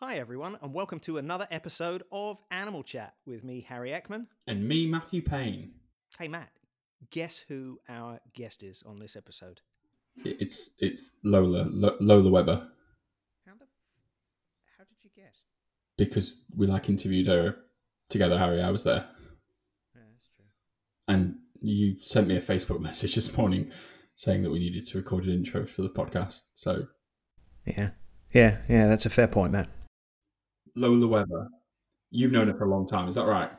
Hi, everyone, and welcome to another episode of Animal Chat with me, Harry Ekman. And me, Matthew Payne. Hey, Matt, guess who our guest is on this episode? It's it's Lola Lo- Lola Webber. How the? How did you guess? because we like interviewed her together. Harry, I was there, Yeah, that's true. and you sent me a Facebook message this morning saying that we needed to record an intro for the podcast. So Yeah, yeah, yeah. That's a fair point, Matt. Lola Webber, you've known her for a long time. Is that right?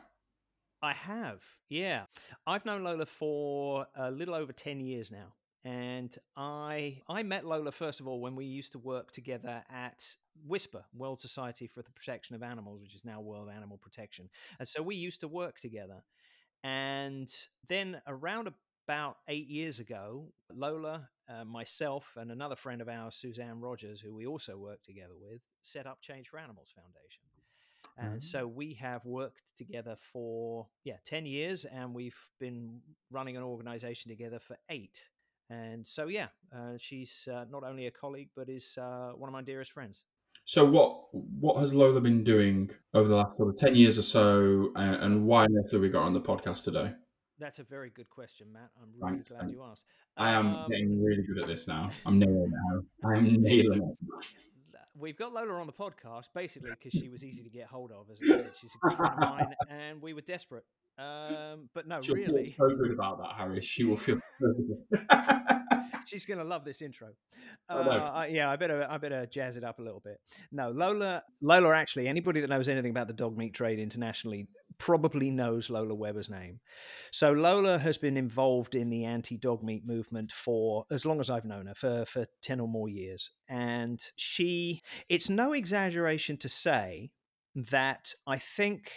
I have, yeah. I've known Lola for a little over ten years now, and I I met Lola first of all when we used to work together at WSPA World Society for the Protection of Animals, which is now World Animal Protection, and so we used to work together. And then around about eight years ago, Lola, uh, myself, and another friend of ours, Suzanne Rogers, who we also work together with, set up Change for Animals Foundation. And Mhm. so we have worked together for yeah ten years, and we've been running an organization together for eight. And so yeah, uh, she's uh, not only a colleague but is uh, one of my dearest friends. So what what has Lola been doing over the last sort of ten years or so, uh, and why on earth have we got on the podcast today? That's a very good question, Matt. I'm really Thanks, glad you asked. I am Um, getting really good at this now. I'm nailing it now. I am nailing it. We've got Lola on the podcast basically because she was easy to get hold of. As I said, she's a good friend of mine, and we were desperate. Um, but no, She'll really, feel so good about that, Harry. She will feel so she's gonna love this intro. Uh. I- yeah, I better I better jazz it up a little bit. No, Lola Lola actually anybody that knows anything about the dog meat trade internationally probably knows Lola Webber's name. So Lola has been involved in the anti-dog meat movement for as long as I've known her, for for 10 or more years. And she it's no exaggeration to say that I think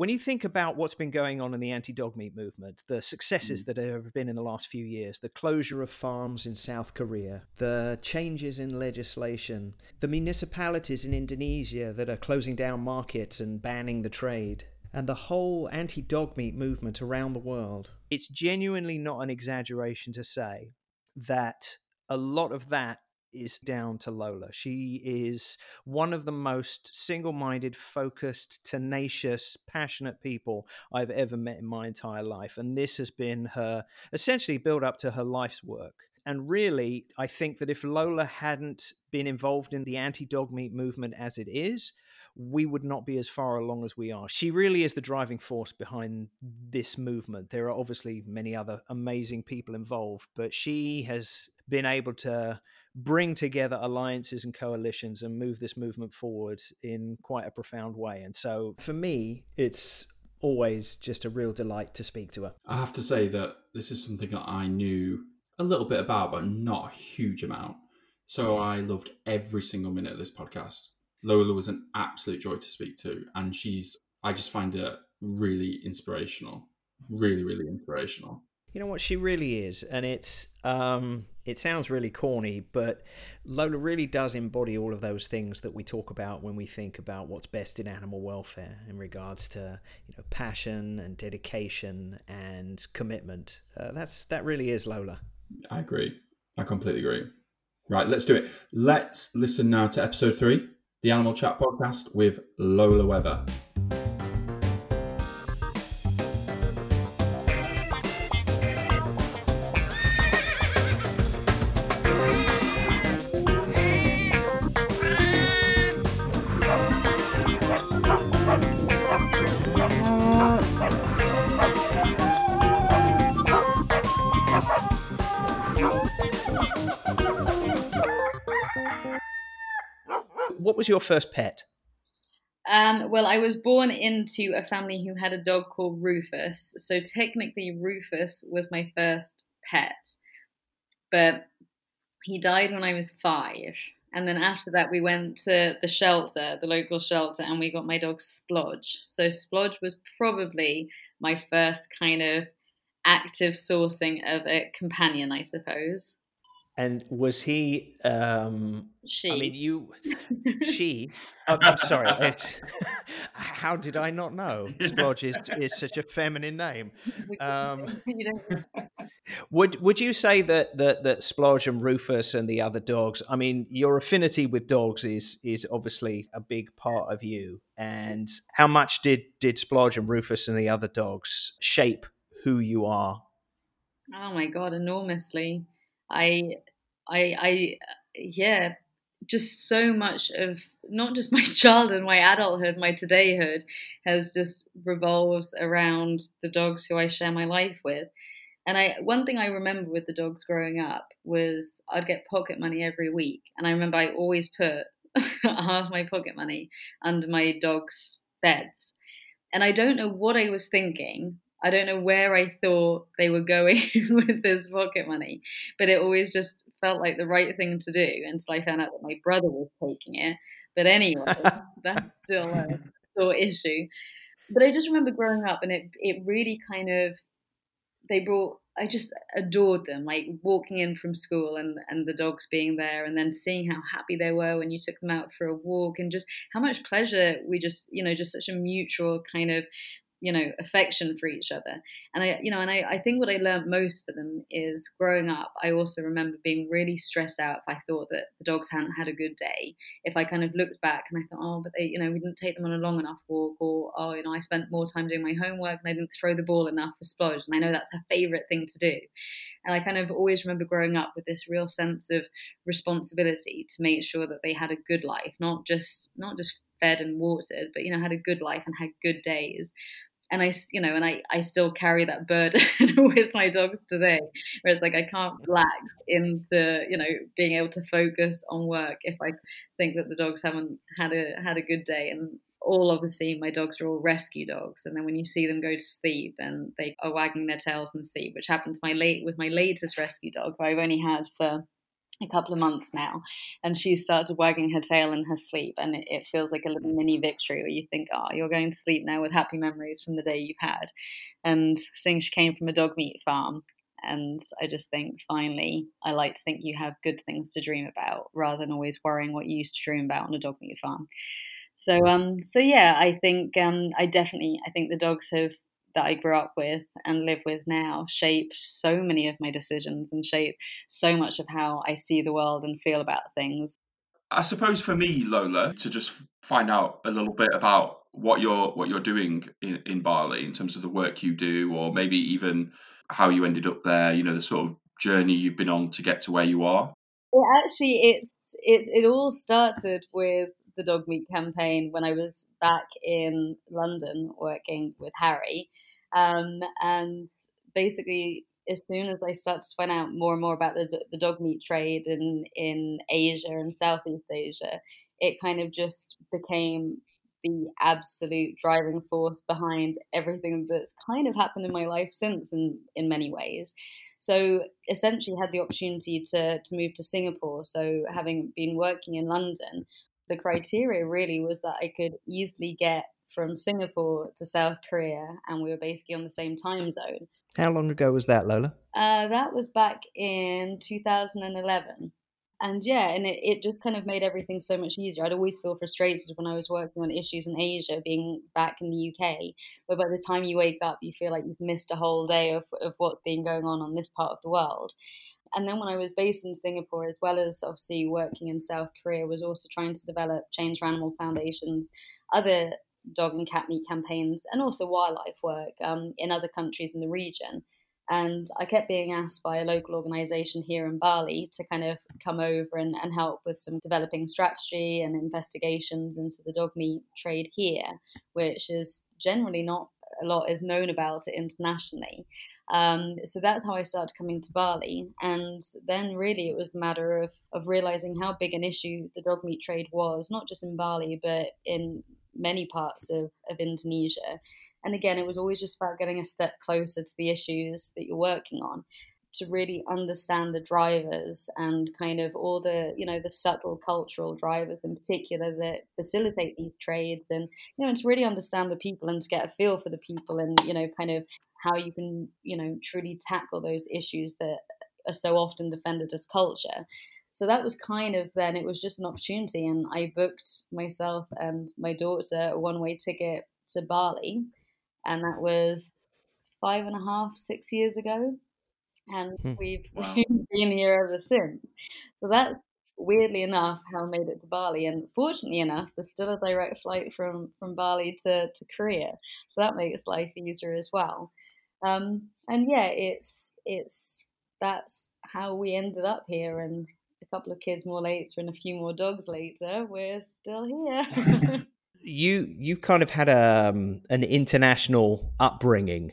when you think about what's been going on in the anti dog meat movement, the successes mm. that have been in the last few years, the closure of farms in South Korea, the changes in legislation, the municipalities in Indonesia that are closing down markets and banning the trade, and the whole anti dog meat movement around the world, it's genuinely not an exaggeration to say that a lot of that is down to Lola. She is one of the most single minded, focused, tenacious, passionate people I've ever met in my entire life. And this has been her essentially build up to her life's work. And really, I think that if Lola hadn't been involved in the anti dog meat movement as it is, we would not be as far along as we are. She really is the driving force behind this movement. There are obviously many other amazing people involved, but she has been able to bring together alliances and coalitions and move this movement forward in quite a profound way. And so for me, it's always just a real delight to speak to her. I have to say that this is something that I knew a little bit about, but not a huge amount. So I loved every single minute of this podcast. Lola was an absolute joy to speak to, and she's, I just find her really inspirational. Really, really inspirational. You know what she really is, and it's um, it sounds really corny, but Lola really does embody all of those things that we talk about when we think about what's best in animal welfare in regards to you know passion and dedication and commitment. Uh, that's that really is Lola. I agree. I completely agree. Right, let's do it. Let's listen now to episode three, the Animal Chat podcast with Lola Webber. Your first pet? Um, well, I was born into a family who had a dog called Rufus. So technically, Rufus was my first pet. But he died when I was five. And then after that, we went to the shelter, the local shelter, and we got my dog Splodge. So Splodge was probably my first kind of active sourcing of a companion, I suppose. And was he? Um, She. I mean, you, she. I'm, I'm sorry. It's, how did I not know? Splodge is, is such a feminine name. Um, Would would you say that that that Splodge and Rufus and the other dogs? I mean, your affinity with dogs is is obviously a big part of you. And how much did did Splodge and Rufus and the other dogs shape who you are? Oh my god, enormously. I I I yeah, just so much of not just my childhood, my adulthood, my todayhood has just revolves around the dogs who I share my life with. And I one thing I remember with the dogs growing up was I'd get pocket money every week, and I remember I always put half my pocket money under my dogs' beds. And I don't know what I was thinking. I don't know where I thought they were going with this pocket money, but it always just felt like the right thing to do until I found out that my brother was taking it. But anyway, that's still a sore issue. But I just remember growing up, and it it really kind of they brought I just adored them, like walking in from school and, and the dogs being there and then seeing how happy they were when you took them out for a walk and just how much pleasure we just, you know, just such a mutual kind of you know affection for each other. And i you know and I, I think what i learned most for them is growing up i also remember being really stressed out if i thought that the dogs hadn't had a good day. If i kind of looked back and i thought oh but they you know we didn't take them on a long enough walk or oh you know i spent more time doing my homework and i didn't throw the ball enough for splodge and i know that's her favorite thing to do. And I kind of always remember growing up with this real sense of responsibility to make sure that they had a good life, not just not just fed and watered, but you know had a good life and had good days and I, you know, and I, I still carry that burden with my dogs today, where it's like I can't relax into, you know, being able to focus on work if I think that the dogs haven't had a had a good day. And all obviously, my dogs are all rescue dogs, and then when you see them go to sleep and they are wagging their tails in sleep, which happened to my late with my latest rescue dog, who I've only had for a couple of months now, and she started wagging her tail in her sleep, and it, it, feels like a little mini victory where you think, oh, you're going to sleep now with happy memories from the day you've had. And seeing she came from a dog meat farm, and I just think finally, I like to think you have good things to dream about rather than always worrying what you used to dream about on a dog meat farm. So, um, so yeah, I think um, I definitely, I think the dogs have that I grew up with and live with now shape so many of my decisions and shape so much of how I see the world and feel about things. I suppose for me, Lola, to just find out a little bit about what you're what you're doing in, in Bali in terms of the work you do, or maybe even how you ended up there. You know, the sort of journey you've been on to get to where you are. Well, actually, it's it's it all started with the dog meat campaign when I was back in London working with Harry. Um, and basically, as soon as I started to find out more and more about the, the dog meat trade in, in Asia and Southeast Asia, it kind of just became the absolute driving force behind everything that's kind of happened in my life since in, in many ways. So essentially had the opportunity to, to move to Singapore. So having been working in London, the criteria really was that I could easily get from Singapore to South Korea, and we were basically on the same time zone. How long ago was that, Lola? Uh, that was back in 2011. And yeah, and it, it just kind of made everything so much easier. I'd always feel frustrated when I was working on issues in Asia, being back in the UK, where by the time you wake up, you feel like you've missed a whole day of, of what's been going on on this part of the world. And then when I was based in Singapore, as well as obviously working in South Korea, was also trying to develop Change for Animals Foundation's other dog and cat meat campaigns and also wildlife work um, in other countries in the region. And I kept being asked by a local organization here in Bali to kind of come over and, and help with some developing strategy and investigations into the dog meat trade here, which is generally not a lot is known about it internationally. Um, so that's how I started coming to Bali. And then really it was a matter of, of realizing how big an issue the dog meat trade was, not just in Bali, but in many parts of, of Indonesia. And again, it was always just about getting a step closer to the issues that you're working on to really understand the drivers and kind of all the you know the subtle cultural drivers in particular that facilitate these trades and you know to really understand the people and to get a feel for the people and you know kind of how you can you know truly tackle those issues that are so often defended as culture so that was kind of then it was just an opportunity and i booked myself and my daughter a one way ticket to bali and that was five and a half six years ago and Hmm. we've, Wow. we've been here ever since. So that's weirdly enough how I made it to Bali, and fortunately enough, there's still a direct flight from from Bali to to Korea, so that makes life easier as well. Um, and yeah, it's it's that's how we ended up here, and a couple of kids more later, and a few more dogs later, we're still here. you you've kind of had um, an international upbringing.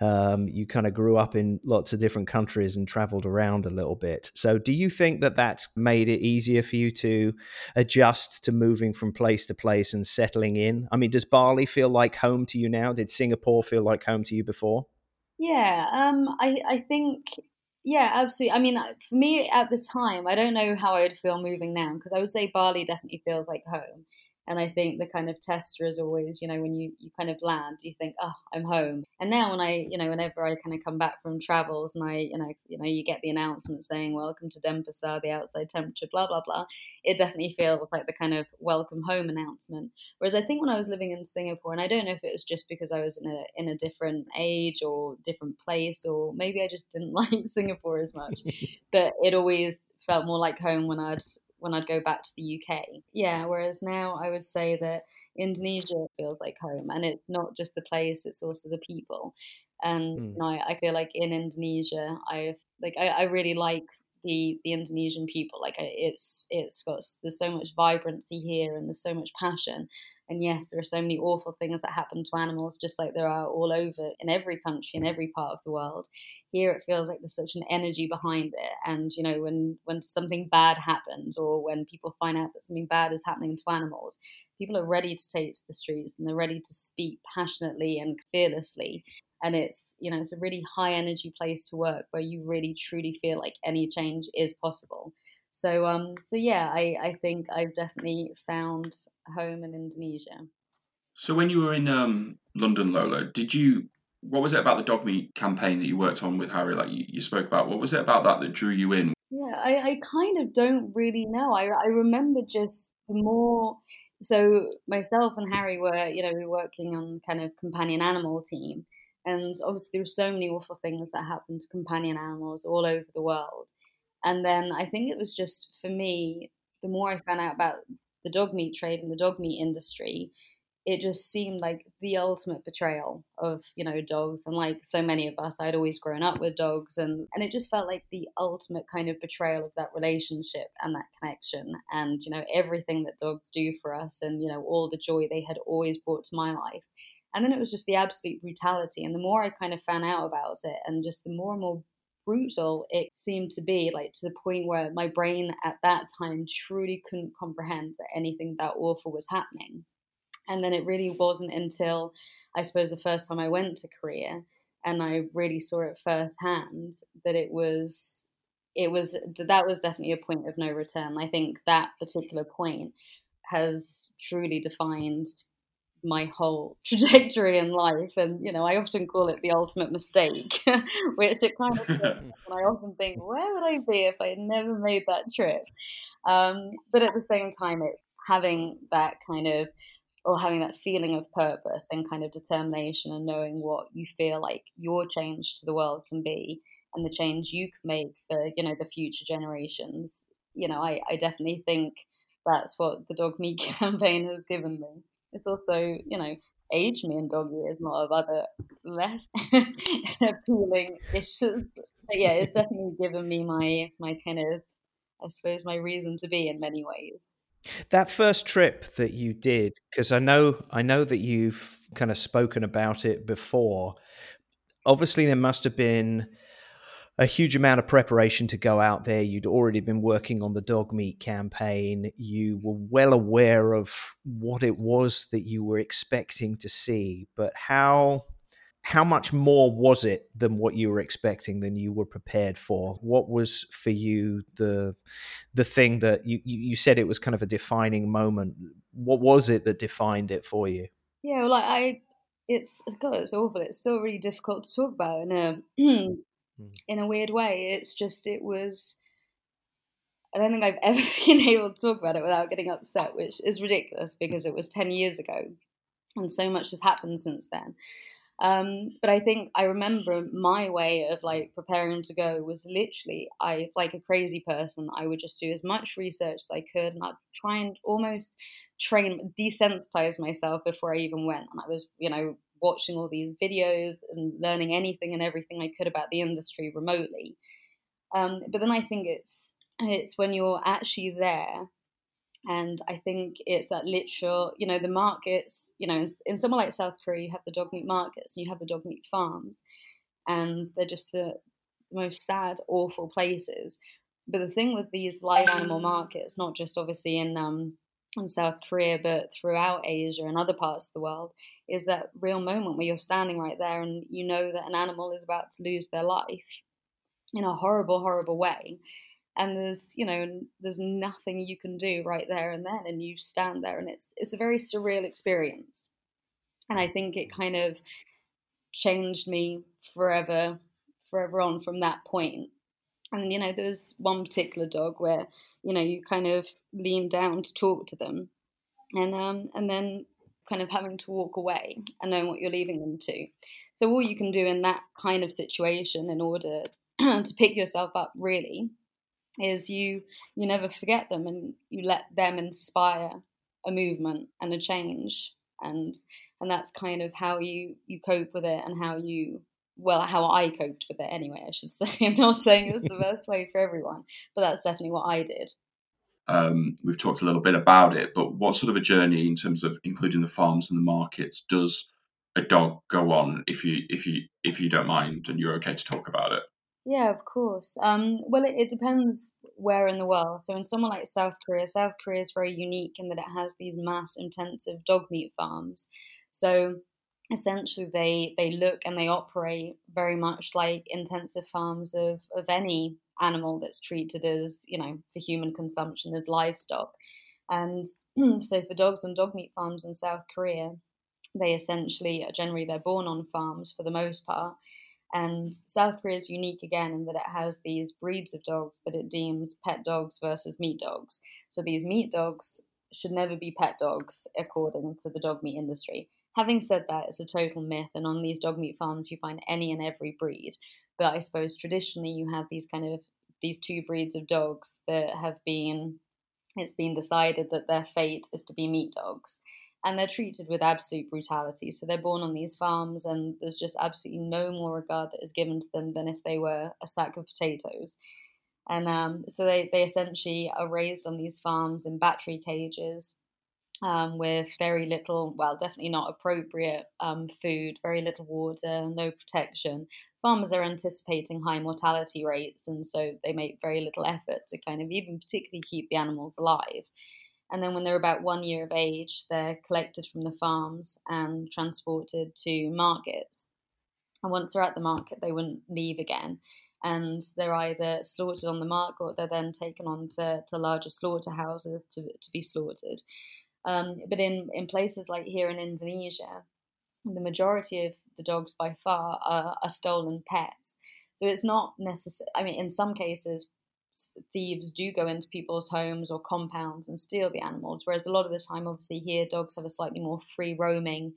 Um, you kind of grew up in lots of different countries and traveled around a little bit. So, do you think that that's made it easier for you to adjust to moving from place to place and settling in? I mean, does Bali feel like home to you now? Did Singapore feel like home to you before? Yeah, um, I I think yeah, absolutely. I mean, uh, for me at the time, I don't know how I would feel moving now because I would say Bali definitely feels like home. And I think the kind of tester is always, you know, when you, you kind of land, you think, oh, I'm home. And now when I, you know, whenever I kind of come back from travels and I, you know, you know, you get the announcement saying, welcome to Denpasar, the outside temperature, blah, blah, blah. It definitely feels like the kind of welcome home announcement. Whereas I think when I was living in Singapore, and I don't know if it was just because I was in a, in a different age or different place, or maybe I just didn't like Singapore as much, but it always felt more like home when I'd when I'd go back to the UK. Yeah, whereas now I would say that Indonesia feels like home, and it's not just the place; it's also the people. And Mm. you know, I, I feel like in Indonesia, I've like I, I really like the the Indonesian people. Like it's it's got there's so much vibrancy here, and there's so much passion. And yes, there are so many awful things that happen to animals, just like there are all over in every country in every part of the world. Here, it feels like there's such an energy behind it, and you know, when when something bad happens, or when people find out that something bad is happening to animals, people are ready to take to the streets and they're ready to speak passionately and fearlessly. And it's you know, it's a really high energy place to work where you really truly feel like any change is possible. So um, so yeah, I, I think I've definitely found home in Indonesia. So when you were in um, London, Lola, did you? What was it about the dog meat campaign that you worked on with Harry? Like you, you spoke about, what was it about that that drew you in? Yeah, I, I kind of don't really know. I, I remember just the more. So myself and Harry were, you know, we were working on kind of companion animal team, and obviously there were so many awful things that happened to companion animals all over the world. And then I think it was just for me, the more I found out about the dog meat trade and the dog meat industry, it just seemed like the ultimate betrayal of you know dogs and like so many of us i'd always grown up with dogs and and it just felt like the ultimate kind of betrayal of that relationship and that connection and you know everything that dogs do for us and you know all the joy they had always brought to my life and then it was just the absolute brutality and the more i kind of found out about it and just the more and more brutal it seemed to be like to the point where my brain at that time truly couldn't comprehend that anything that awful was happening and then it really wasn't until I suppose the first time I went to Korea and I really saw it firsthand that it was it was that was definitely a point of no return. I think that particular point has truly defined my whole trajectory in life and you know i often call it the ultimate mistake which it kind of and i often think where would i be if i had never made that trip? Um, but at the same time it's having that kind of or having that feeling of purpose and kind of determination and knowing what you feel like your change to the world can be and the change you can make for you know the future generations you know i, I definitely think that's what the dog meat campaign has given me it's also you know aged me in dog years not of other less appealing issues but yeah it's definitely given me my my kind of i suppose my reason to be in many ways That first trip that you did, because I know I know that you've kind of spoken about it before. Obviously, there must have been a huge amount of preparation to go out there. You'd already been working on the dog meat campaign. You were well aware of what it was that you were expecting to see, but how how much more was it than what you were expecting than you were prepared for what was for you the the thing that you you said it was kind of a defining moment what was it that defined it for you Yeah, well, like I, it's God, it's awful. It's still really difficult to talk about in a in a weird way. It's just it was. I don't think I've ever been able to talk about it without getting upset, which is ridiculous because it was ten years ago, and so much has happened since then. Um, but I think I remember my way of like preparing to go was literally I like a crazy person. I would just do as much research as I could, and I'd try and almost train desensitize myself before I even went. And I was, you know, watching all these videos and learning anything and everything I could about the industry remotely. Um, but then I think it's it's when you're actually there and I think it's that literal, you know, the markets, you know, in, in somewhere like South Korea, you have the dog meat markets and you have the dog meat farms, and they're just the most sad, awful places. But the thing with these live animal markets, not just obviously in um, in South Korea, but throughout Asia and other parts of the world, is that real moment where you're standing right there and you know that an animal is about to lose their life in a horrible, horrible way. And there's you know there's nothing you can do right there and then and you stand there and it's it's a very surreal experience. And i think it kind of changed me forever forever on from that point and you know there was one particular dog where you know you kind of lean down to talk to them and um and then kind of having to walk away and knowing what you're leaving them to. So all you can do in that kind of situation in order to pick yourself up really is you you never forget them and you let them inspire a movement and a change. And and that's kind of how you you cope with it and how you well how I coped with it anyway I should say I'm not saying it was the best way for everyone but that's definitely what I did um, we've talked a little bit about it but what sort of a journey in terms of including the farms and the markets does a dog go on if you if you if you don't mind and you're okay to talk about it yeah, of course. Um, well, it, it depends where in the world. So, in somewhere like South Korea, South Korea is very unique in that it has these mass intensive dog meat farms. So, essentially, they they look and they operate very much like intensive farms of of any animal that's treated as you know for human consumption as livestock. And so, for dogs and dog meat farms in South Korea, they essentially generally they're born on farms for the most part and South Korea is unique again in that it has these breeds of dogs that it deems pet dogs versus meat dogs. So these meat dogs should never be pet dogs according to the dog meat industry. Having said that, it's a total myth, and on these dog meat farms you find any and every breed. But I suppose traditionally you have these kind of these two breeds of dogs that have been it's been decided that their fate is to be meat dogs and they're treated with absolute brutality. So they're born on these farms, and there's just absolutely no more regard that is given to them than if they were a sack of potatoes. And um, so they, they essentially are raised on these farms in battery cages um, with very little, well, definitely not appropriate um, food, very little water, no protection. Farmers are anticipating high mortality rates, and so they make very little effort to kind of even particularly keep the animals alive. And then when they're about one year of age, they're collected from the farms and transported to markets. And once they're at the market, they wouldn't leave again. And they're either slaughtered on the market or they're then taken on to, to larger slaughterhouses to, to be slaughtered. Um, but in, in places like here in Indonesia, the majority of the dogs by far are, are stolen pets. So it's not necessary. I mean, in some cases, thieves do go into people's homes or compounds and steal the animals. Whereas a lot of the time, obviously, here dogs have a slightly more free roaming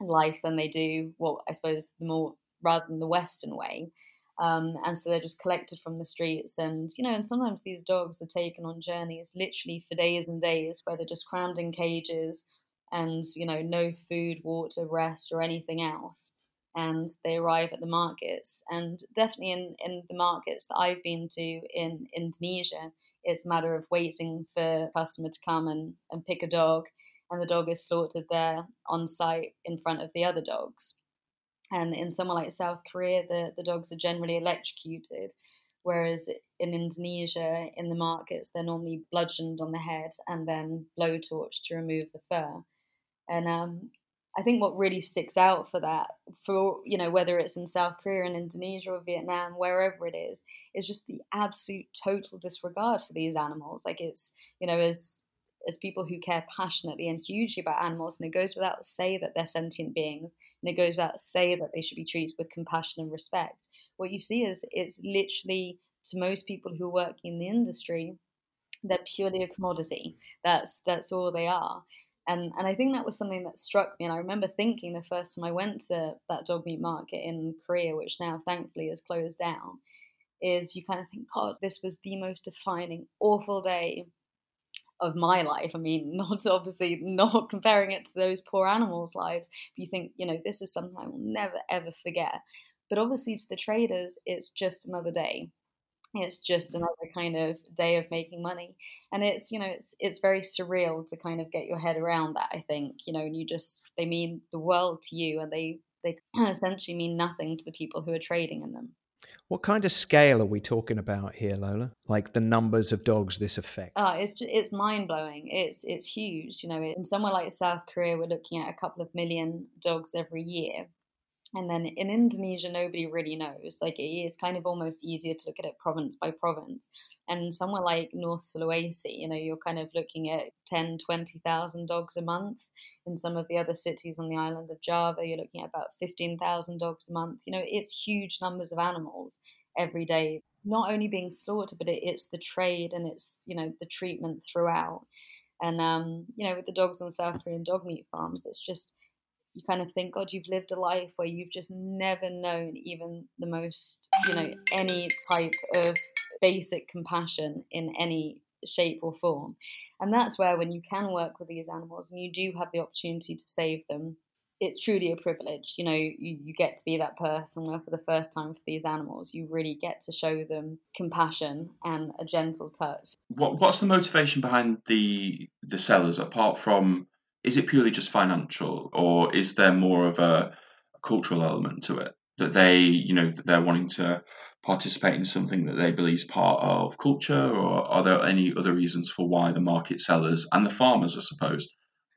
life than they do, well, I suppose, the more rather than the Western way. Um, and so they're just collected from the streets. And, you know, and sometimes these dogs are taken on journeys literally for days and days where they're just crammed in cages and, you know, no food, water, rest, or anything else and they arrive at the markets. And definitely in, in the markets that I've been to in Indonesia, it's a matter of waiting for a customer to come and, and pick a dog, and the dog is slaughtered there on site in front of the other dogs. And in somewhere like South Korea, the, the dogs are generally electrocuted, whereas in Indonesia, in the markets, they're normally bludgeoned on the head and then blowtorched to remove the fur. And um, I think what really sticks out for that, for you know, whether it's in South Korea and Indonesia or Vietnam, wherever it is, is just the absolute total disregard for these animals. Like it's, you know, as as people who care passionately and hugely about animals, and it goes without say that they're sentient beings, and it goes without say that they should be treated with compassion and respect. What you see is it's literally to most people who work in the industry, they're purely a commodity. That's that's all they are And and I think that was something that struck me. And I remember thinking the first time I went to that dog meat market in Korea, which now thankfully is closed down, is you kind of think, God, this was the most defining, awful day of my life. I mean, not obviously not comparing it to those poor animals' lives, you think, you know, this is something I will never ever forget. But obviously, to the traders, it's just another day. It's just mm. another kind of day of making money, and it's you know it's it's very surreal to kind of get your head around that. I think you know, and you just they mean the world to you, and they they essentially mean nothing to the people who are trading in them. What kind of scale are we talking about here, Lola? Like the numbers of dogs this affects? Oh, it's just, it's mind blowing. It's it's huge. You know, in somewhere like South Korea, we're looking at a couple of million dogs every year, and then in Indonesia, nobody really knows. Like it is kind of almost easier to look at it province by province. And somewhere like North Sulawesi, you know, you're kind of looking at 10, 20,000 dogs a month. In some of the other cities on the island of Java, you're looking at about 15,000 dogs a month. You know, it's huge numbers of animals every day, not only being slaughtered, but it, it's the trade and it's, you know, the treatment throughout. And, um, you know, with the dogs on South Korean dog meat farms, it's just, you kind of think, God, you've lived a life where you've just never known even the most, you know, any type of basic compassion in any shape or form. And that's where, when you can work with these animals and you do have the opportunity to save them, it's truly a privilege. You know, you, you get to be that person where, for the first time for these animals, you really get to show them compassion and a gentle touch. What What's the motivation behind the the sellers apart from is it purely just financial, or is there more of a, a cultural element to it that they, you know, that they're wanting to participate in something that they believe is part of culture, or are there any other reasons for why the market sellers and the farmers, I suppose,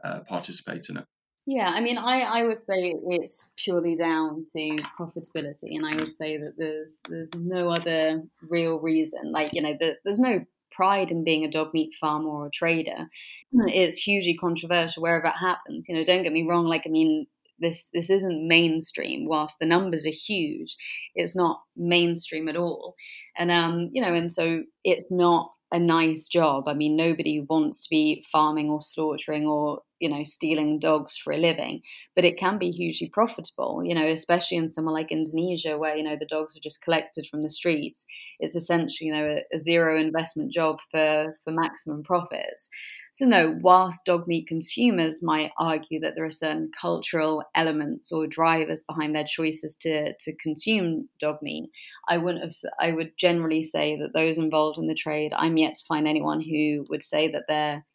uh, participate in it? Yeah, I mean, I, I would say it's purely down to profitability, and I would say that there's there's no other real reason. Like you know, the, there's no pride in being a dog meat farmer or a trader. It's hugely controversial wherever it happens. You know, don't get me wrong. Like, I mean, this this isn't mainstream. Whilst the numbers are huge, it's not mainstream at all. And um, you know, and so it's not a nice job. I mean, nobody wants to be farming or slaughtering or you know stealing dogs for a living, but it can be hugely profitable. You know, especially in somewhere like Indonesia, where you know the dogs are just collected from the streets. It's essentially you know a, a zero investment job for for maximum profits. So, no, whilst dog meat consumers might argue that there are certain cultural elements or drivers behind their choices to, to consume dog meat, I wouldn't have. I would generally say that those involved in the trade, I'm yet to find anyone who would say that they're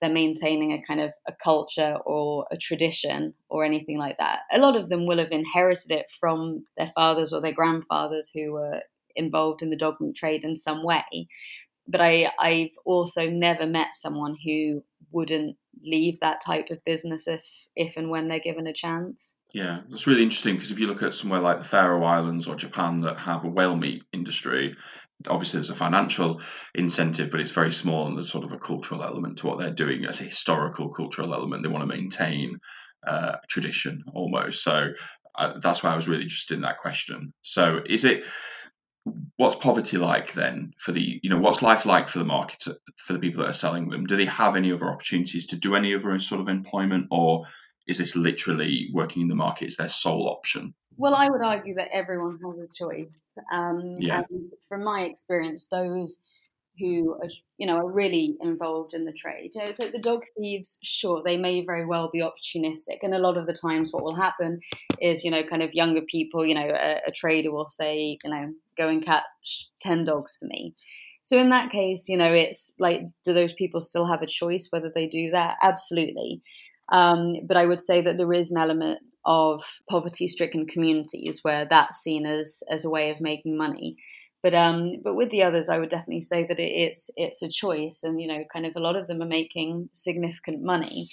they're maintaining a kind of a culture or a tradition or anything like that. A lot of them will have inherited it from their fathers or their grandfathers who were involved in the dog meat trade in some way but I, I've also never met someone who wouldn't leave that type of business if if and when they're given a chance. Yeah, that's really interesting because if you look at somewhere like the Faroe Islands or Japan that have a whale meat industry, obviously there's a financial incentive, but it's very small and there's sort of a cultural element to what they're doing as a historical cultural element. They want to maintain uh, tradition almost. So uh, that's why I was really interested in that question. So is it what's poverty like then for the you know what's life like for the market for the people that are selling them? Do they have any other opportunities to do any other sort of employment or is this literally working in the market is their sole option? Well i would argue that everyone has a choice. Um, yeah. from my experience those who are, you know, are really involved in the trade. You know, so the dog thieves, sure, they may very well be opportunistic, and a lot of the times, what will happen is, you know, kind of younger people, you know, a, a trader will say, you know, go and catch ten dogs for me. So in that case, you know, it's like, do those people still have a choice whether they do that? Absolutely. Um, but I would say that there is an element of poverty-stricken communities where that's seen as as a way of making money. But um, but with the others, I would definitely say that it, it's it's a choice, and you know, kind of a lot of them are making significant money,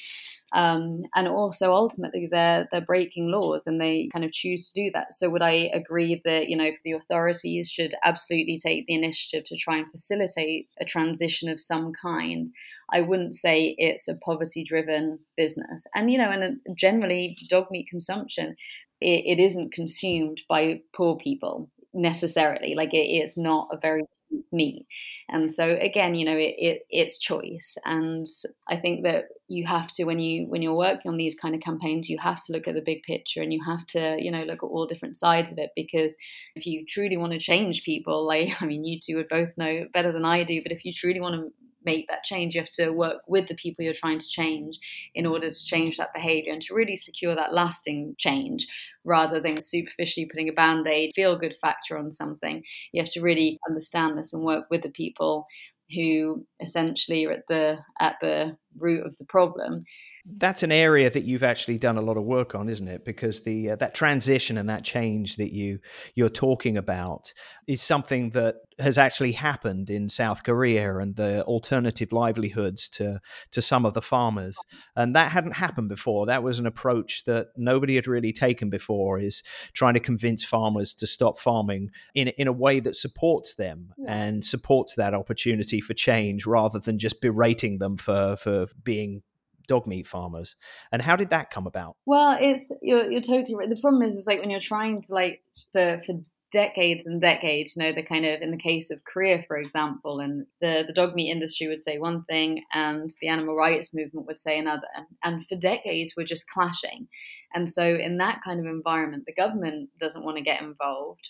um, and also ultimately they're they're breaking laws, and they kind of choose to do that. So would I agree that you know the authorities should absolutely take the initiative to try and facilitate a transition of some kind? I wouldn't say it's a poverty-driven business, and you know, and generally dog meat consumption it isn't consumed by poor people necessarily. Like it's not a very meat. And so again, you know, it, it, it's choice. And I think that you have to when you when you're working on these kind of campaigns, you have to look at the big picture and you have to, you know, look at all different sides of it because if you truly want to change people, like I mean, you two would both know better than I do, but if you truly want to make that change. You have to work with the people you're trying to change in order to change that behavior and to really secure that lasting change rather than superficially putting a band aid, feel good factor on something. You have to really understand this and work with the people who essentially are at the at the root of the problem that's an area that you've actually done a lot of work on, isn't it? Because the uh, that transition and that change that you you're talking about is something that has actually happened in South Korea and the alternative livelihoods to to some of the farmers, and that hadn't happened before. That was an approach that nobody had really taken before. Is trying to convince farmers to stop farming in in a way that supports them and supports that opportunity for change, rather than just berating them for for being dog meat farmers. And how did that come about? Well, it's you're, you're totally right. The problem is, is like when you're trying to like for for decades and decades, you know, the kind of in the case of Korea, for example, and the the dog meat industry would say one thing, and the animal rights movement would say another, and for decades we're just clashing. And so, in that kind of environment, the government doesn't want to get involved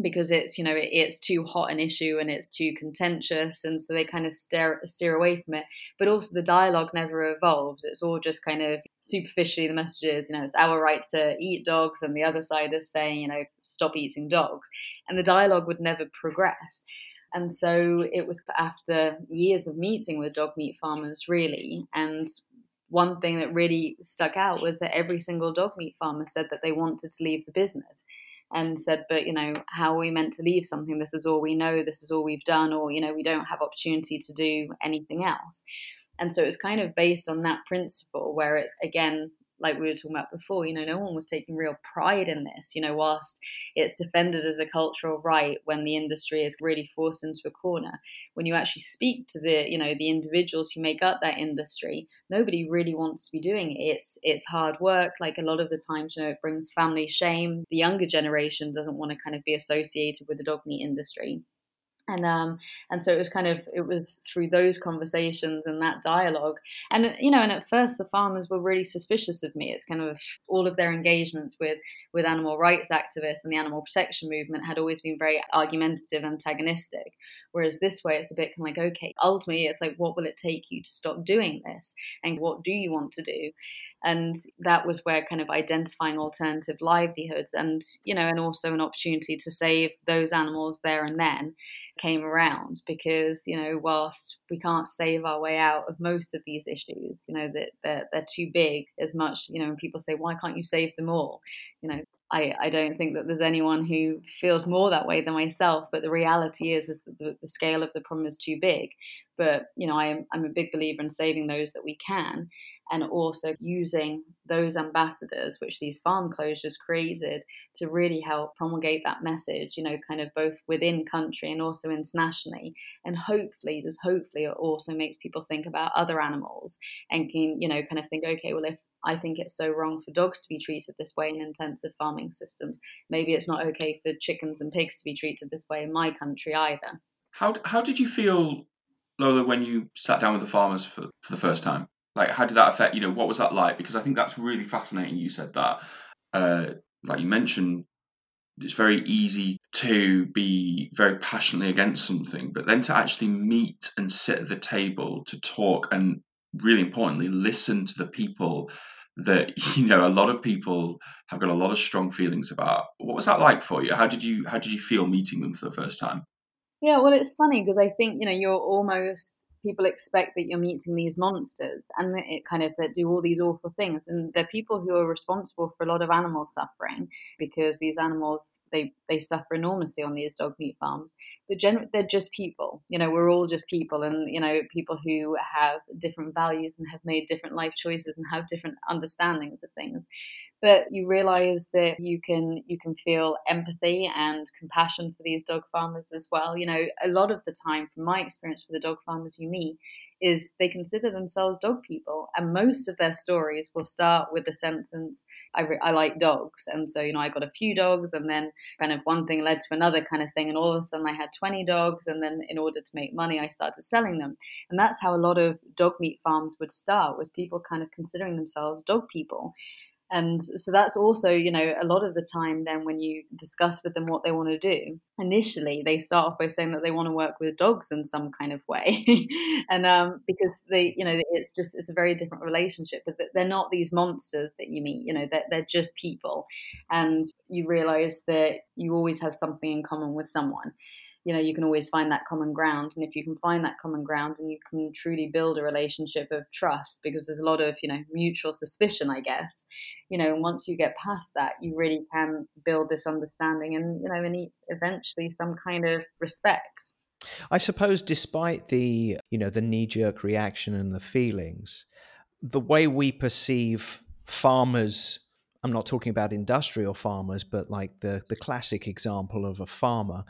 because it's you know it, it's too hot an issue and it's too contentious and so they kind of steer steer away from it. But also the dialogue never evolves. It's all just kind of superficially the message is you know it's our right to eat dogs and the other side is saying you know stop eating dogs. And the dialogue would never progress. And so it was after years of meeting with dog meat farmers really. And one thing that really stuck out was that every single dog meat farmer said that they wanted to leave the business and said, but you know, how are we meant to leave something? This is all we know. This is all we've done, or you know, we don't have opportunity to do anything else. And so it's kind of based on that principle where it's again like we were talking about before, you know, no one was taking real pride in this, you know, whilst it's defended as a cultural right when the industry is really forced into a corner. When you actually speak to the, you know, the individuals who make up that industry, nobody really wants to be doing it. It's it's hard work. Like a lot of the times, you know, it brings family shame. The younger generation doesn't want to kind of be associated with the dog meat industry and um and so it was kind of it was through those conversations and that dialogue. And you know and at first the farmers were really suspicious of me. It's kind of all of their engagements with with animal rights activists and the animal protection movement had always been very argumentative antagonistic. Whereas this way it's a bit kind of like okay ultimately it's like what will it take you to stop doing this? And what do you want to do? And that was where kind of identifying alternative livelihoods and you know and also an opportunity to save those animals there and then came around because you know whilst we can't save our way out of most of these issues you know that they're, they're too big as much you know and people say why can't you save them all? You know I, I don't think that there's anyone who feels more that way than myself, but the reality is is that the, the scale of the problem is too big. But you know, I am I'm a big believer in saving those that we can, and also using those ambassadors, which these farm closures created, to really help promulgate that message, you know, kind of both within country and also internationally. And hopefully, there's hopefully it also makes people think about other animals and can, you know, kind of think, okay, well, if I think it's so wrong for dogs to be treated this way in intensive farming systems, maybe it's not okay for chickens and pigs to be treated this way in my country either. How, how did you feel, Lola, when you sat down with the farmers for, for the first time? Like, how did that affect, you know, what was that like? Because I think that's really fascinating. You said that, uh, like you mentioned, it's very easy to be very passionately against something, but then to actually meet and sit at the table to talk and really importantly, listen to the people that, you know, a lot of people have got a lot of strong feelings about. What was that like for you? How did you how did you feel meeting them for the first time? Yeah, well, it's funny because I think you know you're almost people expect that you're meeting these monsters and it kind of that do all these awful things. And they're people who are responsible for a lot of animal suffering because these animals they they suffer enormously on these dog meat farms. But gen- they're just people. You know we're all just people. And you know people who have different values and have made different life choices and have different understandings of things but you realize that you can you can feel empathy and compassion for these dog farmers as well. You know a lot of the time from my experience with the dog farmers you meet is they consider themselves dog people and most of their stories will start with the sentence I, re- I like dogs and so you know i got a few dogs and then kind of one thing led to another kind of thing and all of a sudden i had 20 dogs and then in order to make money i started selling them. And that's how a lot of dog meat farms would start was people kind of considering themselves dog people and so that's also you know a lot of the time then when you discuss with them what they want to do initially they start off by saying that they want to work with dogs in some kind of way. And um, because they you know it's just it's a very different relationship but they're not these monsters that you meet you know they're, they're just people. And you realize that you always have something in common with someone you know you can always find that common ground and if you can find that common ground and you can truly build a relationship of trust because there's a lot of you know mutual suspicion i guess. You know and once you get past that you really can build this understanding and you know and eventually some kind of respect. I suppose despite the you know the knee jerk reaction and the feelings the way we perceive farmers I'm not talking about industrial farmers, but like the the classic example of a farmer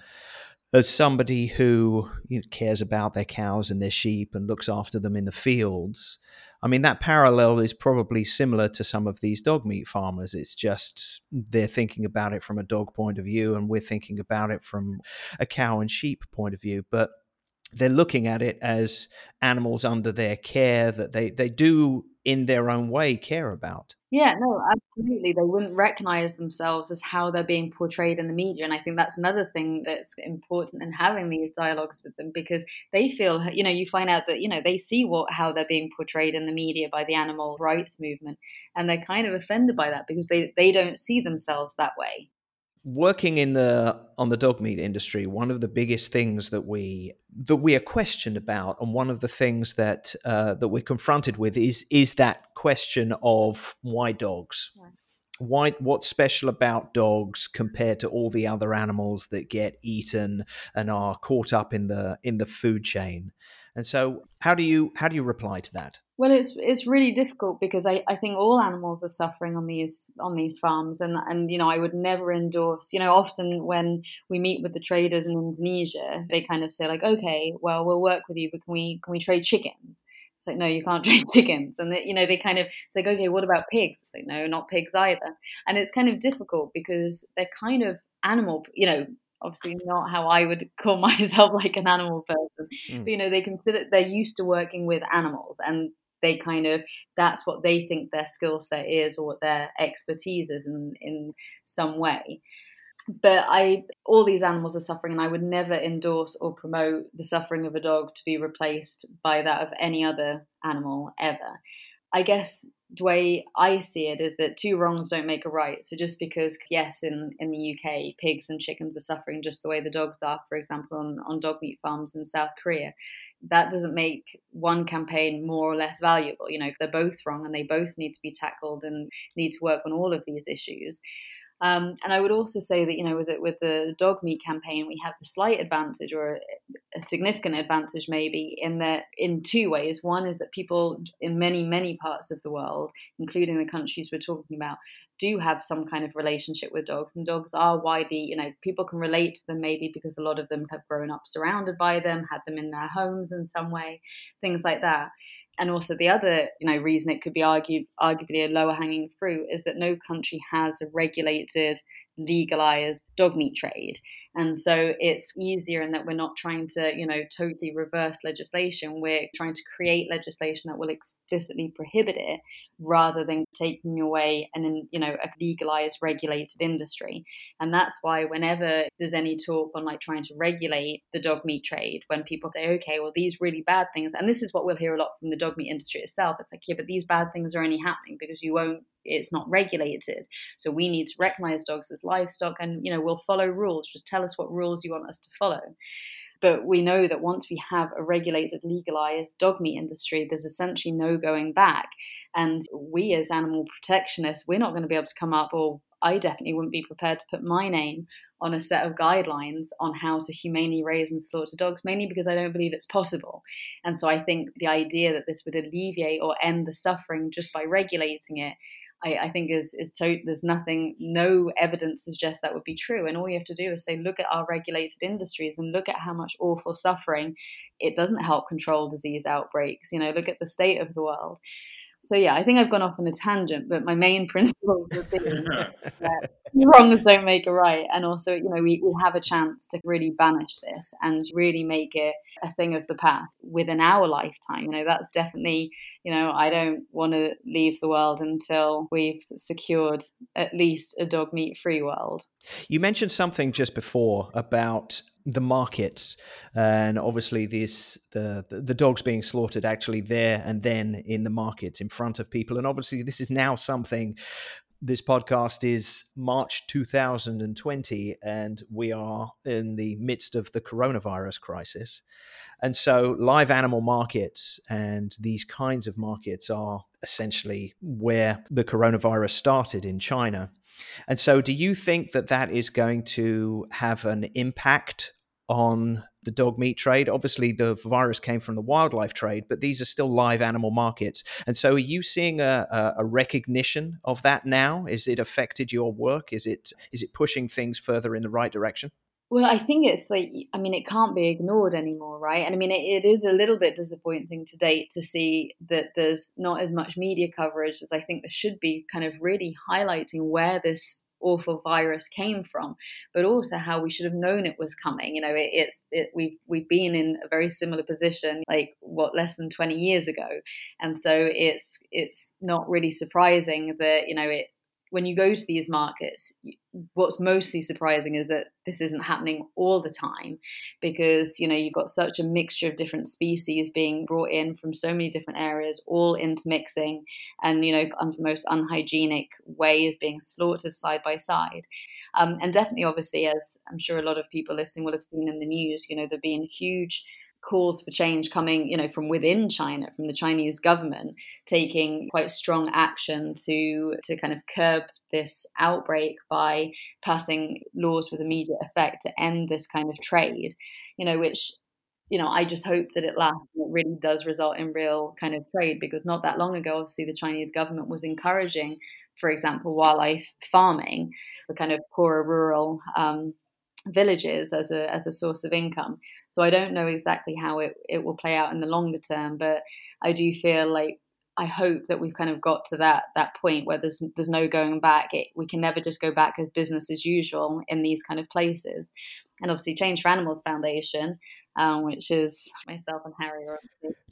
as somebody who you know, cares about their cows and their sheep and looks after them in the fields, I mean, that parallel is probably similar to some of these dog meat farmers. It's just they're thinking about it from a dog point of view, and we're thinking about it from a cow and sheep point of view. But they're looking at it as animals under their care that they, they do in their own way care about. Yeah, no, absolutely. They wouldn't recognize themselves as how they're being portrayed in the media. And I think that's another thing that's important in having these dialogues with them because they feel, you know, you find out that, you know, they see what how they're being portrayed in the media by the animal rights movement. And they're kind of offended by that because they, they don't see themselves that way working in the on the dog meat industry one of the biggest things that we that we are questioned about and one of the things that uh, that we're confronted with is is that question of why dogs? Why what's special about dogs compared to all the other animals that get eaten and are caught up in the in the food chain and so how do you how do you reply to that well, it's it's really difficult because I, I think all animals are suffering on these on these farms, and and you know I would never endorse. You know, often when we meet with the traders in Indonesia, they kind of say like, okay, well we'll work with you, but can we can we trade chickens? It's like no, you can't trade chickens, and they, you know they kind of say, okay, what about pigs? It's like no, not pigs either, and it's kind of difficult because they're kind of animal. You know, obviously not how I would call myself like an animal person. Mm. But you know, they consider they're used to working with animals and they kind of that's what they think their skill set is or what their expertise is in in some way but i all these animals are suffering and i would never endorse or promote the suffering of a dog to be replaced by that of any other animal ever i guess the way I see it is that two wrongs don't make a right. So just because, yes, in, in the UK, pigs and chickens are suffering just the way the dogs are, for example, on, on dog meat farms in South Korea, that doesn't make one campaign more or less valuable. You know, they're both wrong and they both need to be tackled and need to work on all of these issues. Um, and I would also say that you know with the, with the dog meat campaign, we have the slight advantage or a significant advantage maybe in that in two ways. One is that people in many many parts of the world, including the countries we're talking about, do have some kind of relationship with dogs, and dogs are widely you know people can relate to them maybe because a lot of them have grown up surrounded by them, had them in their homes in some way, things like that. And also the other you know reason it could be argued arguably a lower hanging fruit is that no country has a regulated legalized dog meat trade and so it's easier in that we're not trying to, you know, totally reverse legislation. We're trying to create legislation that will explicitly prohibit it rather than taking away an, you know, a legalized, regulated industry. And that's why whenever there's any talk on like trying to regulate the dog meat trade, when people say, okay, well, these really bad things, and this is what we'll hear a lot from the dog meat industry itself. It's like, yeah, but these bad things are only happening because you won't it's not regulated. So we need to recognize dogs as livestock and, you know, we'll follow rules. Just tell us what rules you want us to follow. But we know that once we have a regulated, legalized dog meat industry, there's essentially no going back. And we, as animal protectionists, we're not going to be able to come up, or I definitely wouldn't be prepared to put my name on a set of guidelines on how to humanely raise and slaughter dogs, mainly because I don't believe it's possible. And so I think the idea that this would alleviate or end the suffering just by regulating it I, I think is is to- there's nothing, no evidence suggests that would be true. And all you have to do is say, look at our regulated industries and look at how much awful suffering it doesn't help control disease outbreaks. You know, look at the state of the world. So yeah, I think I've gone off on a tangent, but my main principle would be that wrongs don't make a right, and also you know we, we have a chance to really banish this and really make it a thing of the past within our lifetime. You know that's definitely you know I don't want to leave the world until we've secured at least a dog meat free world. You mentioned something just before about the markets and obviously this the the dogs being slaughtered actually there and then in the markets in front of people. And obviously this is now something this podcast is March 2020 and we are in the midst of the coronavirus crisis. And so live animal markets and these kinds of markets are essentially where the coronavirus started in China. And so, do you think that that is going to have an impact on the dog meat trade. Obviously, the virus came from the wildlife trade, but these are still live animal markets. And so, are you seeing a, a, recognition of that now? Is it affected your work? Is it is it pushing things further in the right direction? Well, I think it's like, I mean, it can't be ignored anymore, right? And I mean, it, it is a little bit disappointing to date to see that there's not as much media coverage as I think there should be, kind of really highlighting where this awful virus came from, but also how we should have known it was coming. You know, it, it's it, we've we've been in a very similar position, like what less than twenty years ago, and so it's it's not really surprising that you know it when you go to these markets, what's mostly surprising is that this isn't happening all the time because you know you've got such a mixture of different species being brought in from so many different areas all intermixing and you know under the most unhygienic ways being slaughtered side by side. Um, and definitely obviously as i'm sure a lot of people listening will have seen in the news you know there have been huge calls for change coming, you know, from within China, from the Chinese government, taking quite strong action to to kind of curb this outbreak by passing laws with immediate effect to end this kind of trade, you know, which you know, I just hope that it lasts it really does result in real kind of trade because not that long ago, obviously, the Chinese government was encouraging, for example, wildlife farming for kind of poorer rural um, villages as a as a source of income. So I don't know exactly how it, it will play out in the longer term, but I do feel like I hope that we've kind of got to that that point where there's there's no going back. It, we can never just go back as business as usual in these kind of places. And obviously, Change for Animals Foundation, um, which is myself and Harry are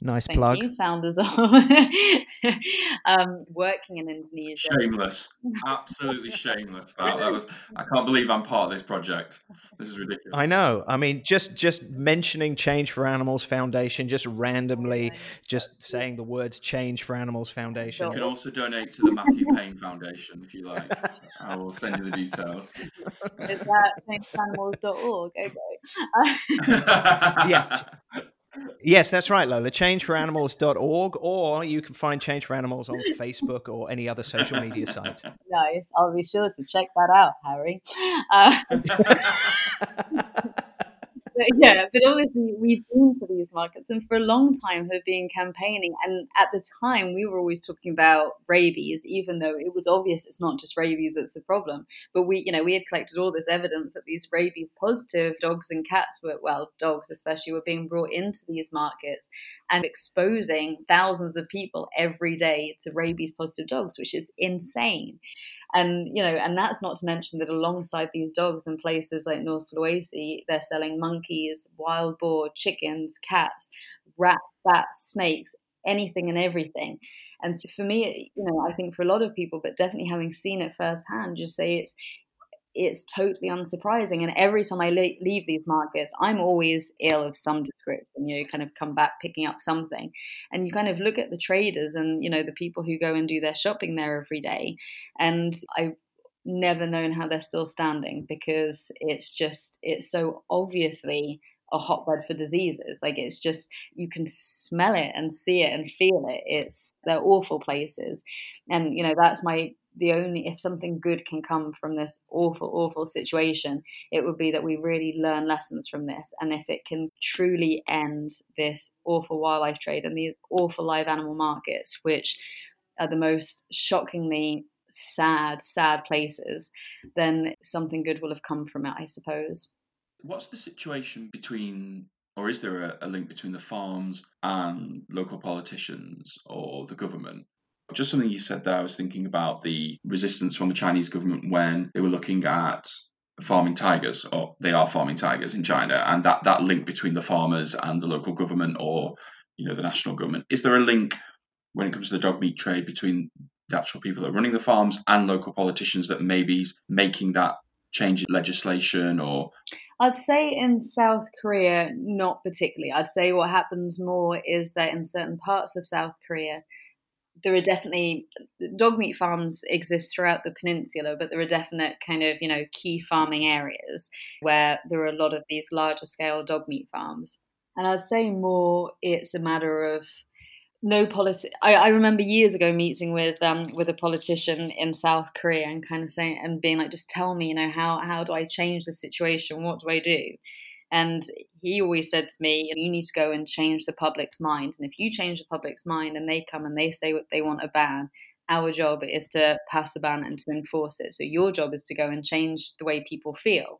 nice plug you, founders of um, working in Indonesia. Shameless, absolutely shameless. That that was. I can't believe I'm part of this project. This is ridiculous. I know. I mean, just just mentioning Change for Animals Foundation, just randomly, just saying the words Change for Animals Foundation. You can also donate to the Matthew Payne Foundation if you like. I will send you the details. Is that changeforanimals.org? Okay. yeah. Yes, that's right, Lola. Changeforanimals.org, or you can find Change for Animals on Facebook or any other social media site. Nice. I'll be sure to check that out, Harry. Uh, but yeah, but obviously we've been to these markets and for a long time have been campaigning. And at the time, we were always talking about rabies, even though it was obvious it's not just rabies that's the problem. But we, you know, we had collected all this evidence that these rabies positive dogs and cats were, well, dogs especially, were being brought into these markets and exposing thousands of people every day to rabies positive dogs, which is insane and you know and that's not to mention that alongside these dogs in places like north sulawesi they're selling monkeys wild boar chickens cats rats bats snakes anything and everything. And so for me you know i think for a lot of people but definitely having seen it firsthand just say it's it's totally unsurprising. And every time I le- leave these markets, I'm always ill of some description. You know, kind of come back picking up something, and you kind of look at the traders and you know the people who go and do their shopping there every day, and I've never known how they're still standing because it's just it's so obviously a hotbed for diseases. Like it's just you can smell it and see it and feel it. It's they're awful places, and you know that's my the only if something good can come from this awful awful situation it would be that we really learn lessons from this and if it can truly end this awful wildlife trade and these awful live animal markets which are the most shockingly sad, sad places, then something good will have come from it, I suppose. What's the situation between, or is there a, a link between the farms and local politicians or the government? Just something you said there, I was thinking about the resistance from the Chinese government when they were looking at farming tigers, or they are farming tigers in China, and that, that link between the farmers and the local government or you know the national government. Is there a link when it comes to the dog meat trade between the actual people that are running the farms and local politicians that maybe is making that change in legislation or I'd say in South Korea, not particularly. I'd say what happens more is that in certain parts of South Korea, there are definitely dog meat farms exist throughout the peninsula, but there are definite kind of you know key farming areas where there are a lot of these larger scale dog meat farms. And I'd say more it's a matter of no policy. I, I, remember years ago meeting with um with a politician in South Korea and kind of saying and being like, just tell me, you know, how how do I change the situation? What do I do? And he always said to me, you need to go and change the public's mind. And if you change the public's mind and they come and they say what they want a ban, our job is to pass a ban and to enforce it. So your job is to go and change the way people feel.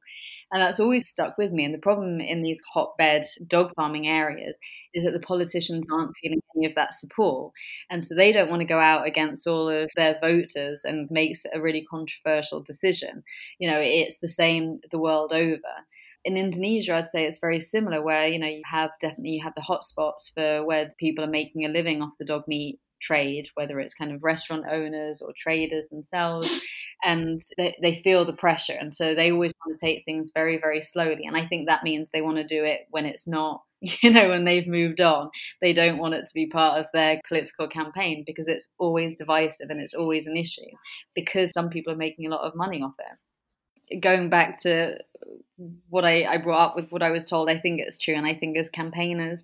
And that's always stuck with me. And the problem in these hotbed dog farming areas is that the politicians aren't feeling any of that support. And so they don't want to go out against all of their voters and makes a really controversial decision. You know, it's the same the world over in Indonesia, I'd say it's very similar, where you know you have definitely you have the hotspots for where people are making a living off the dog meat trade, whether it's kind of restaurant owners or traders themselves, and they, they feel the pressure. And so they always want to take things very, very slowly. And I think that means they want to do it when it's not, you know, when they've moved on. They don't want it to be part of their political campaign because it's always divisive and it's always an issue because some people are making a lot of money off it. Going back to what I, I brought up with what I was told, I think it's true. And I think as campaigners,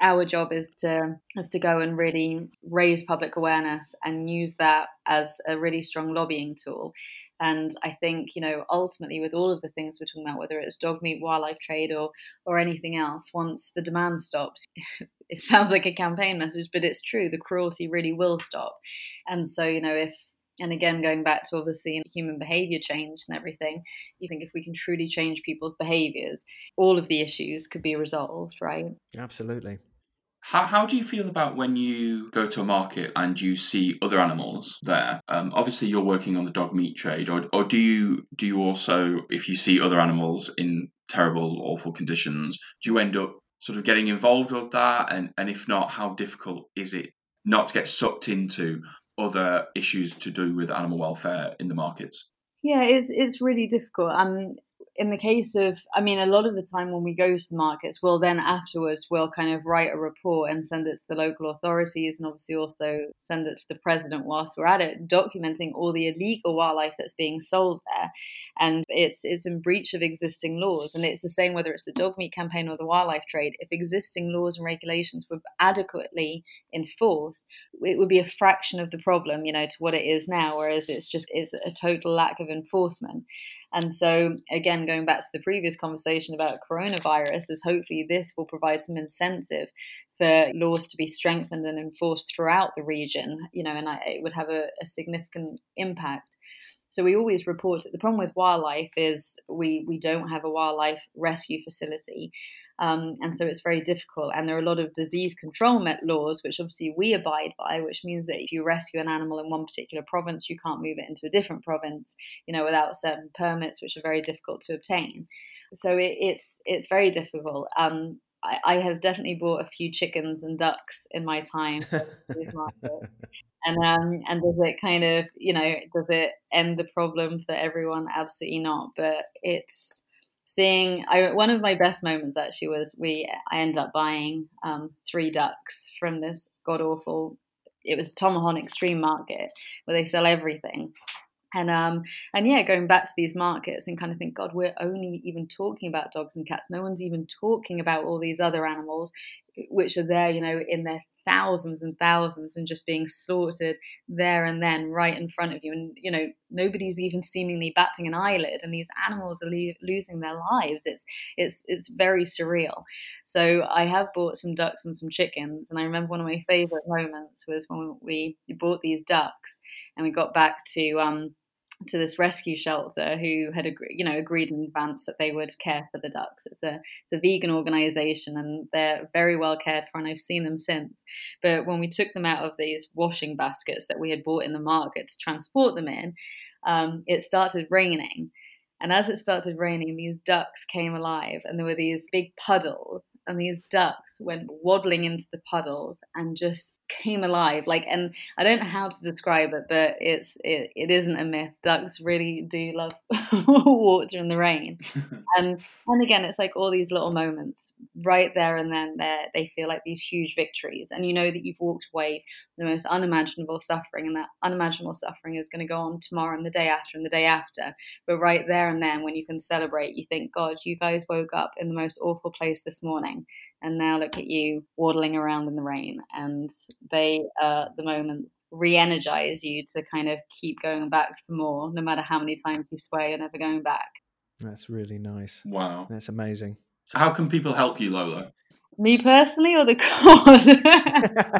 our job is to is to go and really raise public awareness and use that as a really strong lobbying tool. And I think, you know, ultimately with all of the things we're talking about, whether it's dog meat, wildlife trade or or anything else, once the demand stops, it sounds like a campaign message, but it's true, the cruelty really will stop. And so, you know, if and again, going back to obviously human behavior change and everything, you think if we can truly change people's behaviors, all of the issues could be resolved, right? Absolutely. How, how do you feel about when you go to a market and you see other animals there? Um, obviously, you're working on the dog meat trade, or, or do you do you also, if you see other animals in terrible, awful conditions, do you end up sort of getting involved with that? And and if not, how difficult is it not to get sucked into other issues to do with animal welfare in the markets? Yeah, it's it's really difficult. Um, in the case of, I mean, a lot of the time when we go to the markets, we'll then afterwards we'll kind of write a report and send it to the local authorities, and obviously also send it to the president whilst we're at it, documenting all the illegal wildlife that's being sold there, and it's it's in breach of existing laws, and it's the same whether it's the dog meat campaign or the wildlife trade. If existing laws and regulations were adequately enforced, it would be a fraction of the problem, you know, to what it is now, whereas it's just it's a total lack of enforcement. And so, again, going back to the previous conversation about coronavirus, is hopefully this will provide some incentive for laws to be strengthened and enforced throughout the region, you know, and I, it would have a, a significant impact. So we always report that the problem with wildlife is we we don't have a wildlife rescue facility, um, and so it's very difficult. And there are a lot of disease control laws, which obviously we abide by, which means that if you rescue an animal in one particular province, you can't move it into a different province, you know, without certain permits, which are very difficult to obtain. So it, it's it's very difficult. Um, I, I, have definitely bought a few chickens and ducks in my time and um, and does it kind of you know does it end the problem for everyone? Absolutely not. But it's seeing I, one of my best moments actually was we I ended up buying um, three ducks from this god awful it was Tomohon Extreme Market where they sell everything. And um and yeah, going back to these markets and kind of think, God, we're only even talking about dogs and cats. No one's even talking about all these other animals, which are there, you know, in their thousands and thousands and just being slaughtered there and then right in front of you. And you know nobody's even seemingly batting an eyelid and these animals are le- losing their lives. It's it's it's very surreal. So i have bought some ducks and some chickens and i remember one of my favorite moments was when we bought these ducks and we got back to um to this rescue shelter who had agreed, you know, agreed in advance that they would care for the ducks. It's a it's a vegan organization and they're very well cared for, and I've seen them since. But when we took them out of these washing baskets that we had bought in the market to transport them in, um, it started raining. And as it started raining, these ducks came alive, and there were these big puddles, and these ducks went waddling into the puddles and just came alive like and i don't know how to describe it but it's it, it isn't a myth. Ducks really do love water in the rain. And um, and again it's like all these little moments right there and then there they feel like these huge victories. And you know that you've walked away the most unimaginable suffering and that unimaginable suffering is going to go on tomorrow and the day after and the day after but right there and then when you can celebrate you think god you guys woke up in the most awful place this morning and now look at you waddling around in the rain and they uh the moment re-energize you to kind of keep going back for more no matter how many times you sway you're never going back That's really nice. Wow. That's amazing. So how can people help you, Lola? Me personally or the cause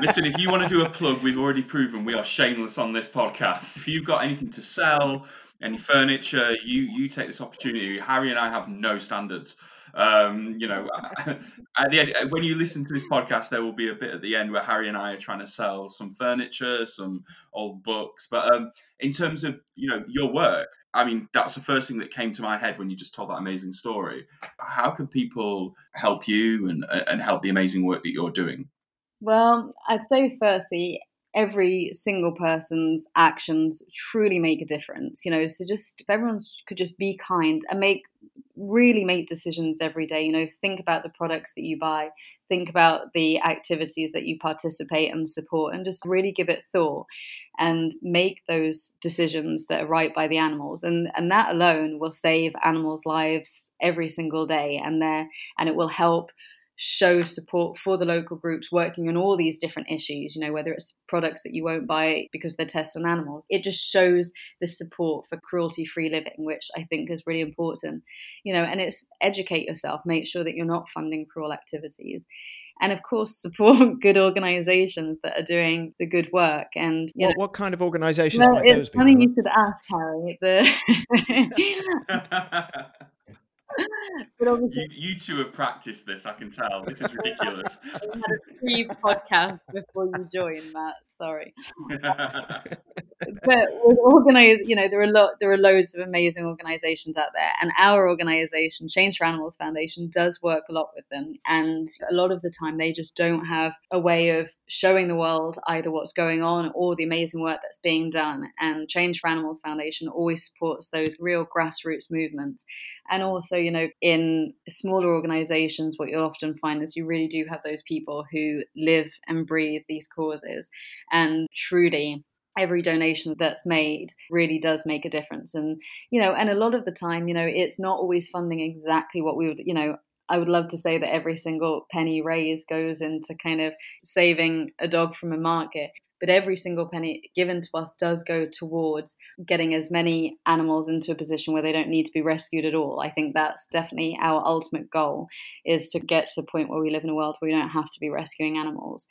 Listen, if you want to do a plug, we've already proven we are shameless on this podcast. If you've got anything to sell, any furniture, you you take this opportunity. Harry and I have no standards. Um, you know, at the end, when you listen to this podcast, there will be a bit at the end where Harry and I are trying to sell some furniture, some old books. But um, in terms of you know your work, I mean, that's the first thing that came to my head when you just told that amazing story. How can people help you and and help the amazing work that you're doing? well i'd say firstly every single person's actions truly make a difference you know so just if everyone could just be kind and make really make decisions every day you know think about the products that you buy think about the activities that you participate and support and just really give it thought and make those decisions that are right by the animals. And and that alone will save animals lives every single day and there and it will help show support for the local groups working on all these different issues you know whether it's products that you won't buy because they're tested on animals it just shows the support for cruelty free living which i think is really important you know and it's educate yourself make sure that you're not funding cruel activities and of course support good organizations that are doing the good work and you What, know, what kind of organisations well, might those it's be? you should ask harry the but obviously you, you two have practiced this, I can tell. This is ridiculous. we had a pre podcast before you joined matt sorry. But with organize you know there are a lot there are loads of amazing organizations out there and our organization change for animals foundation does work a lot with them and a lot of the time they just don't have a way of showing the world either what's going on or the amazing work that's being done and change for animals foundation always supports those real grassroots movements. And also you know in smaller organizations what you'll often find is you really do have those people who live and breathe these causes and truly every donation that's made really does make a difference and you know and a lot of the time you know it's not always funding exactly what we would you know I would love to say that every single penny raised goes into kind of saving a dog from a market but every single penny given to us does go towards getting as many animals into a position where they don't need to be rescued at all. I think that's definitely our ultimate goal is to get to the point where we live in a world where we don't have to be rescuing animals.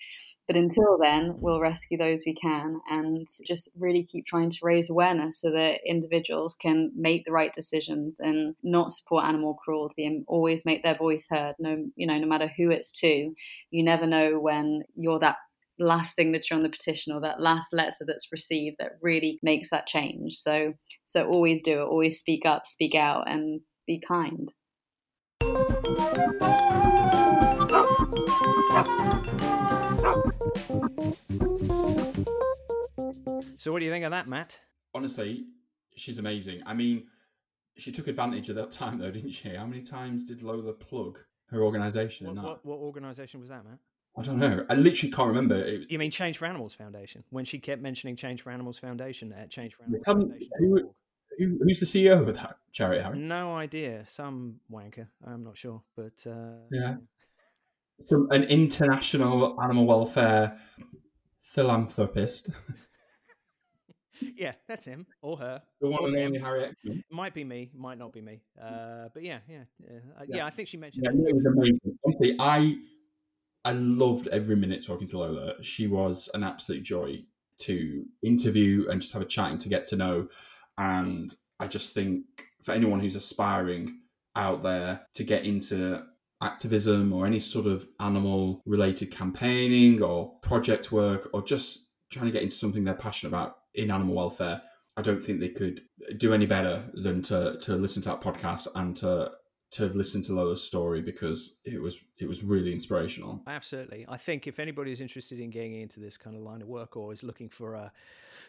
But until then, we'll rescue those we can and just really keep trying to raise awareness so that individuals can make the right decisions and not support animal cruelty and always make their voice heard. No, you know, no matter who it's to, you never know when you're that last signature on the petition or that last letter that's received that really makes that change. So, so always do it. Always speak up, speak out, and be kind. So, what do you think of that, Matt? Honestly, she's amazing. I mean, she took advantage of that time though, didn't she? How many times did Lola plug her organisation in that? what, what organisation was that, Matt? I don't know. I literally can't remember. It, You mean Change for Animals Foundation? When she kept mentioning Change for Animals Foundation at Change for Animals Foundation. who- who, who's the CEO of that charity, Harry? No idea. Some wanker. I'm not sure, but uh, Yeah. Some an international animal welfare philanthropist. yeah, that's him or her. The one Or and them. only Harriet. Might be me, might not be me. Uh, but yeah, yeah, yeah. Uh, yeah. Yeah. I think she mentioned. it was amazing. Honestly, I I loved every minute talking to Lola. She was an absolute joy to interview and just have a chat and to get to know. And I just think for anyone who's aspiring out there to get into activism or any sort of animal related campaigning or project work or just trying to get into something they're passionate about in animal welfare, I don't think they could do any better than to to listen to that podcast and to to listen to Lola's story because it was it was really inspirational. Absolutely. I think if anybody is interested in getting into this kind of line of work or is looking for a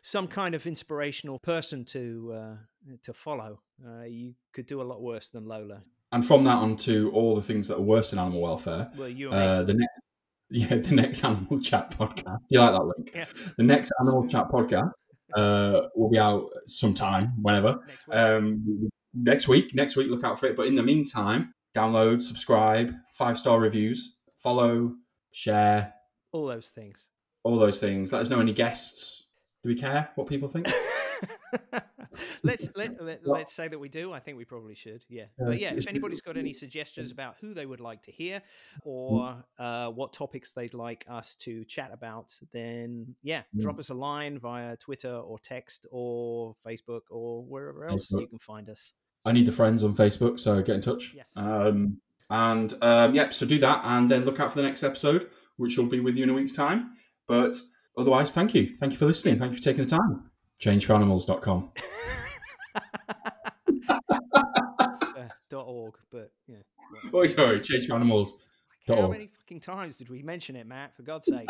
some kind of inspirational person to uh, to follow, uh, you could do a lot worse than Lola. And from that on to all the things that are worse in animal welfare. Well, you. Uh, the next yeah, the next animal chat podcast. Do you like that link? Yeah. The next animal chat podcast uh, will be out sometime, whenever. next week. um, next week. Next week, look out for it. But in the meantime, download, subscribe, five star reviews, follow, share, all those things. all those things. Let us know any guests. Do we care what people think? let's let, let, let's say that we do. I think we probably should. Yeah, but yeah, if anybody's got any suggestions about who they would like to hear or uh, what topics they'd like us to chat about, then yeah, drop us a line via Twitter or text or Facebook or wherever else Facebook. you can find us. I need the friends on Facebook, so get in touch. Yes. Um, and um, yep, so do that, and then look out for the next episode, which will be with you in a week's time. But otherwise, thank you, thank you for listening, thank you for taking the time. Changeforanimals.com. uh, dot org, but yeah. Oh, sorry, Change for Animals. How many fucking times did we mention it, Matt? For God's sake.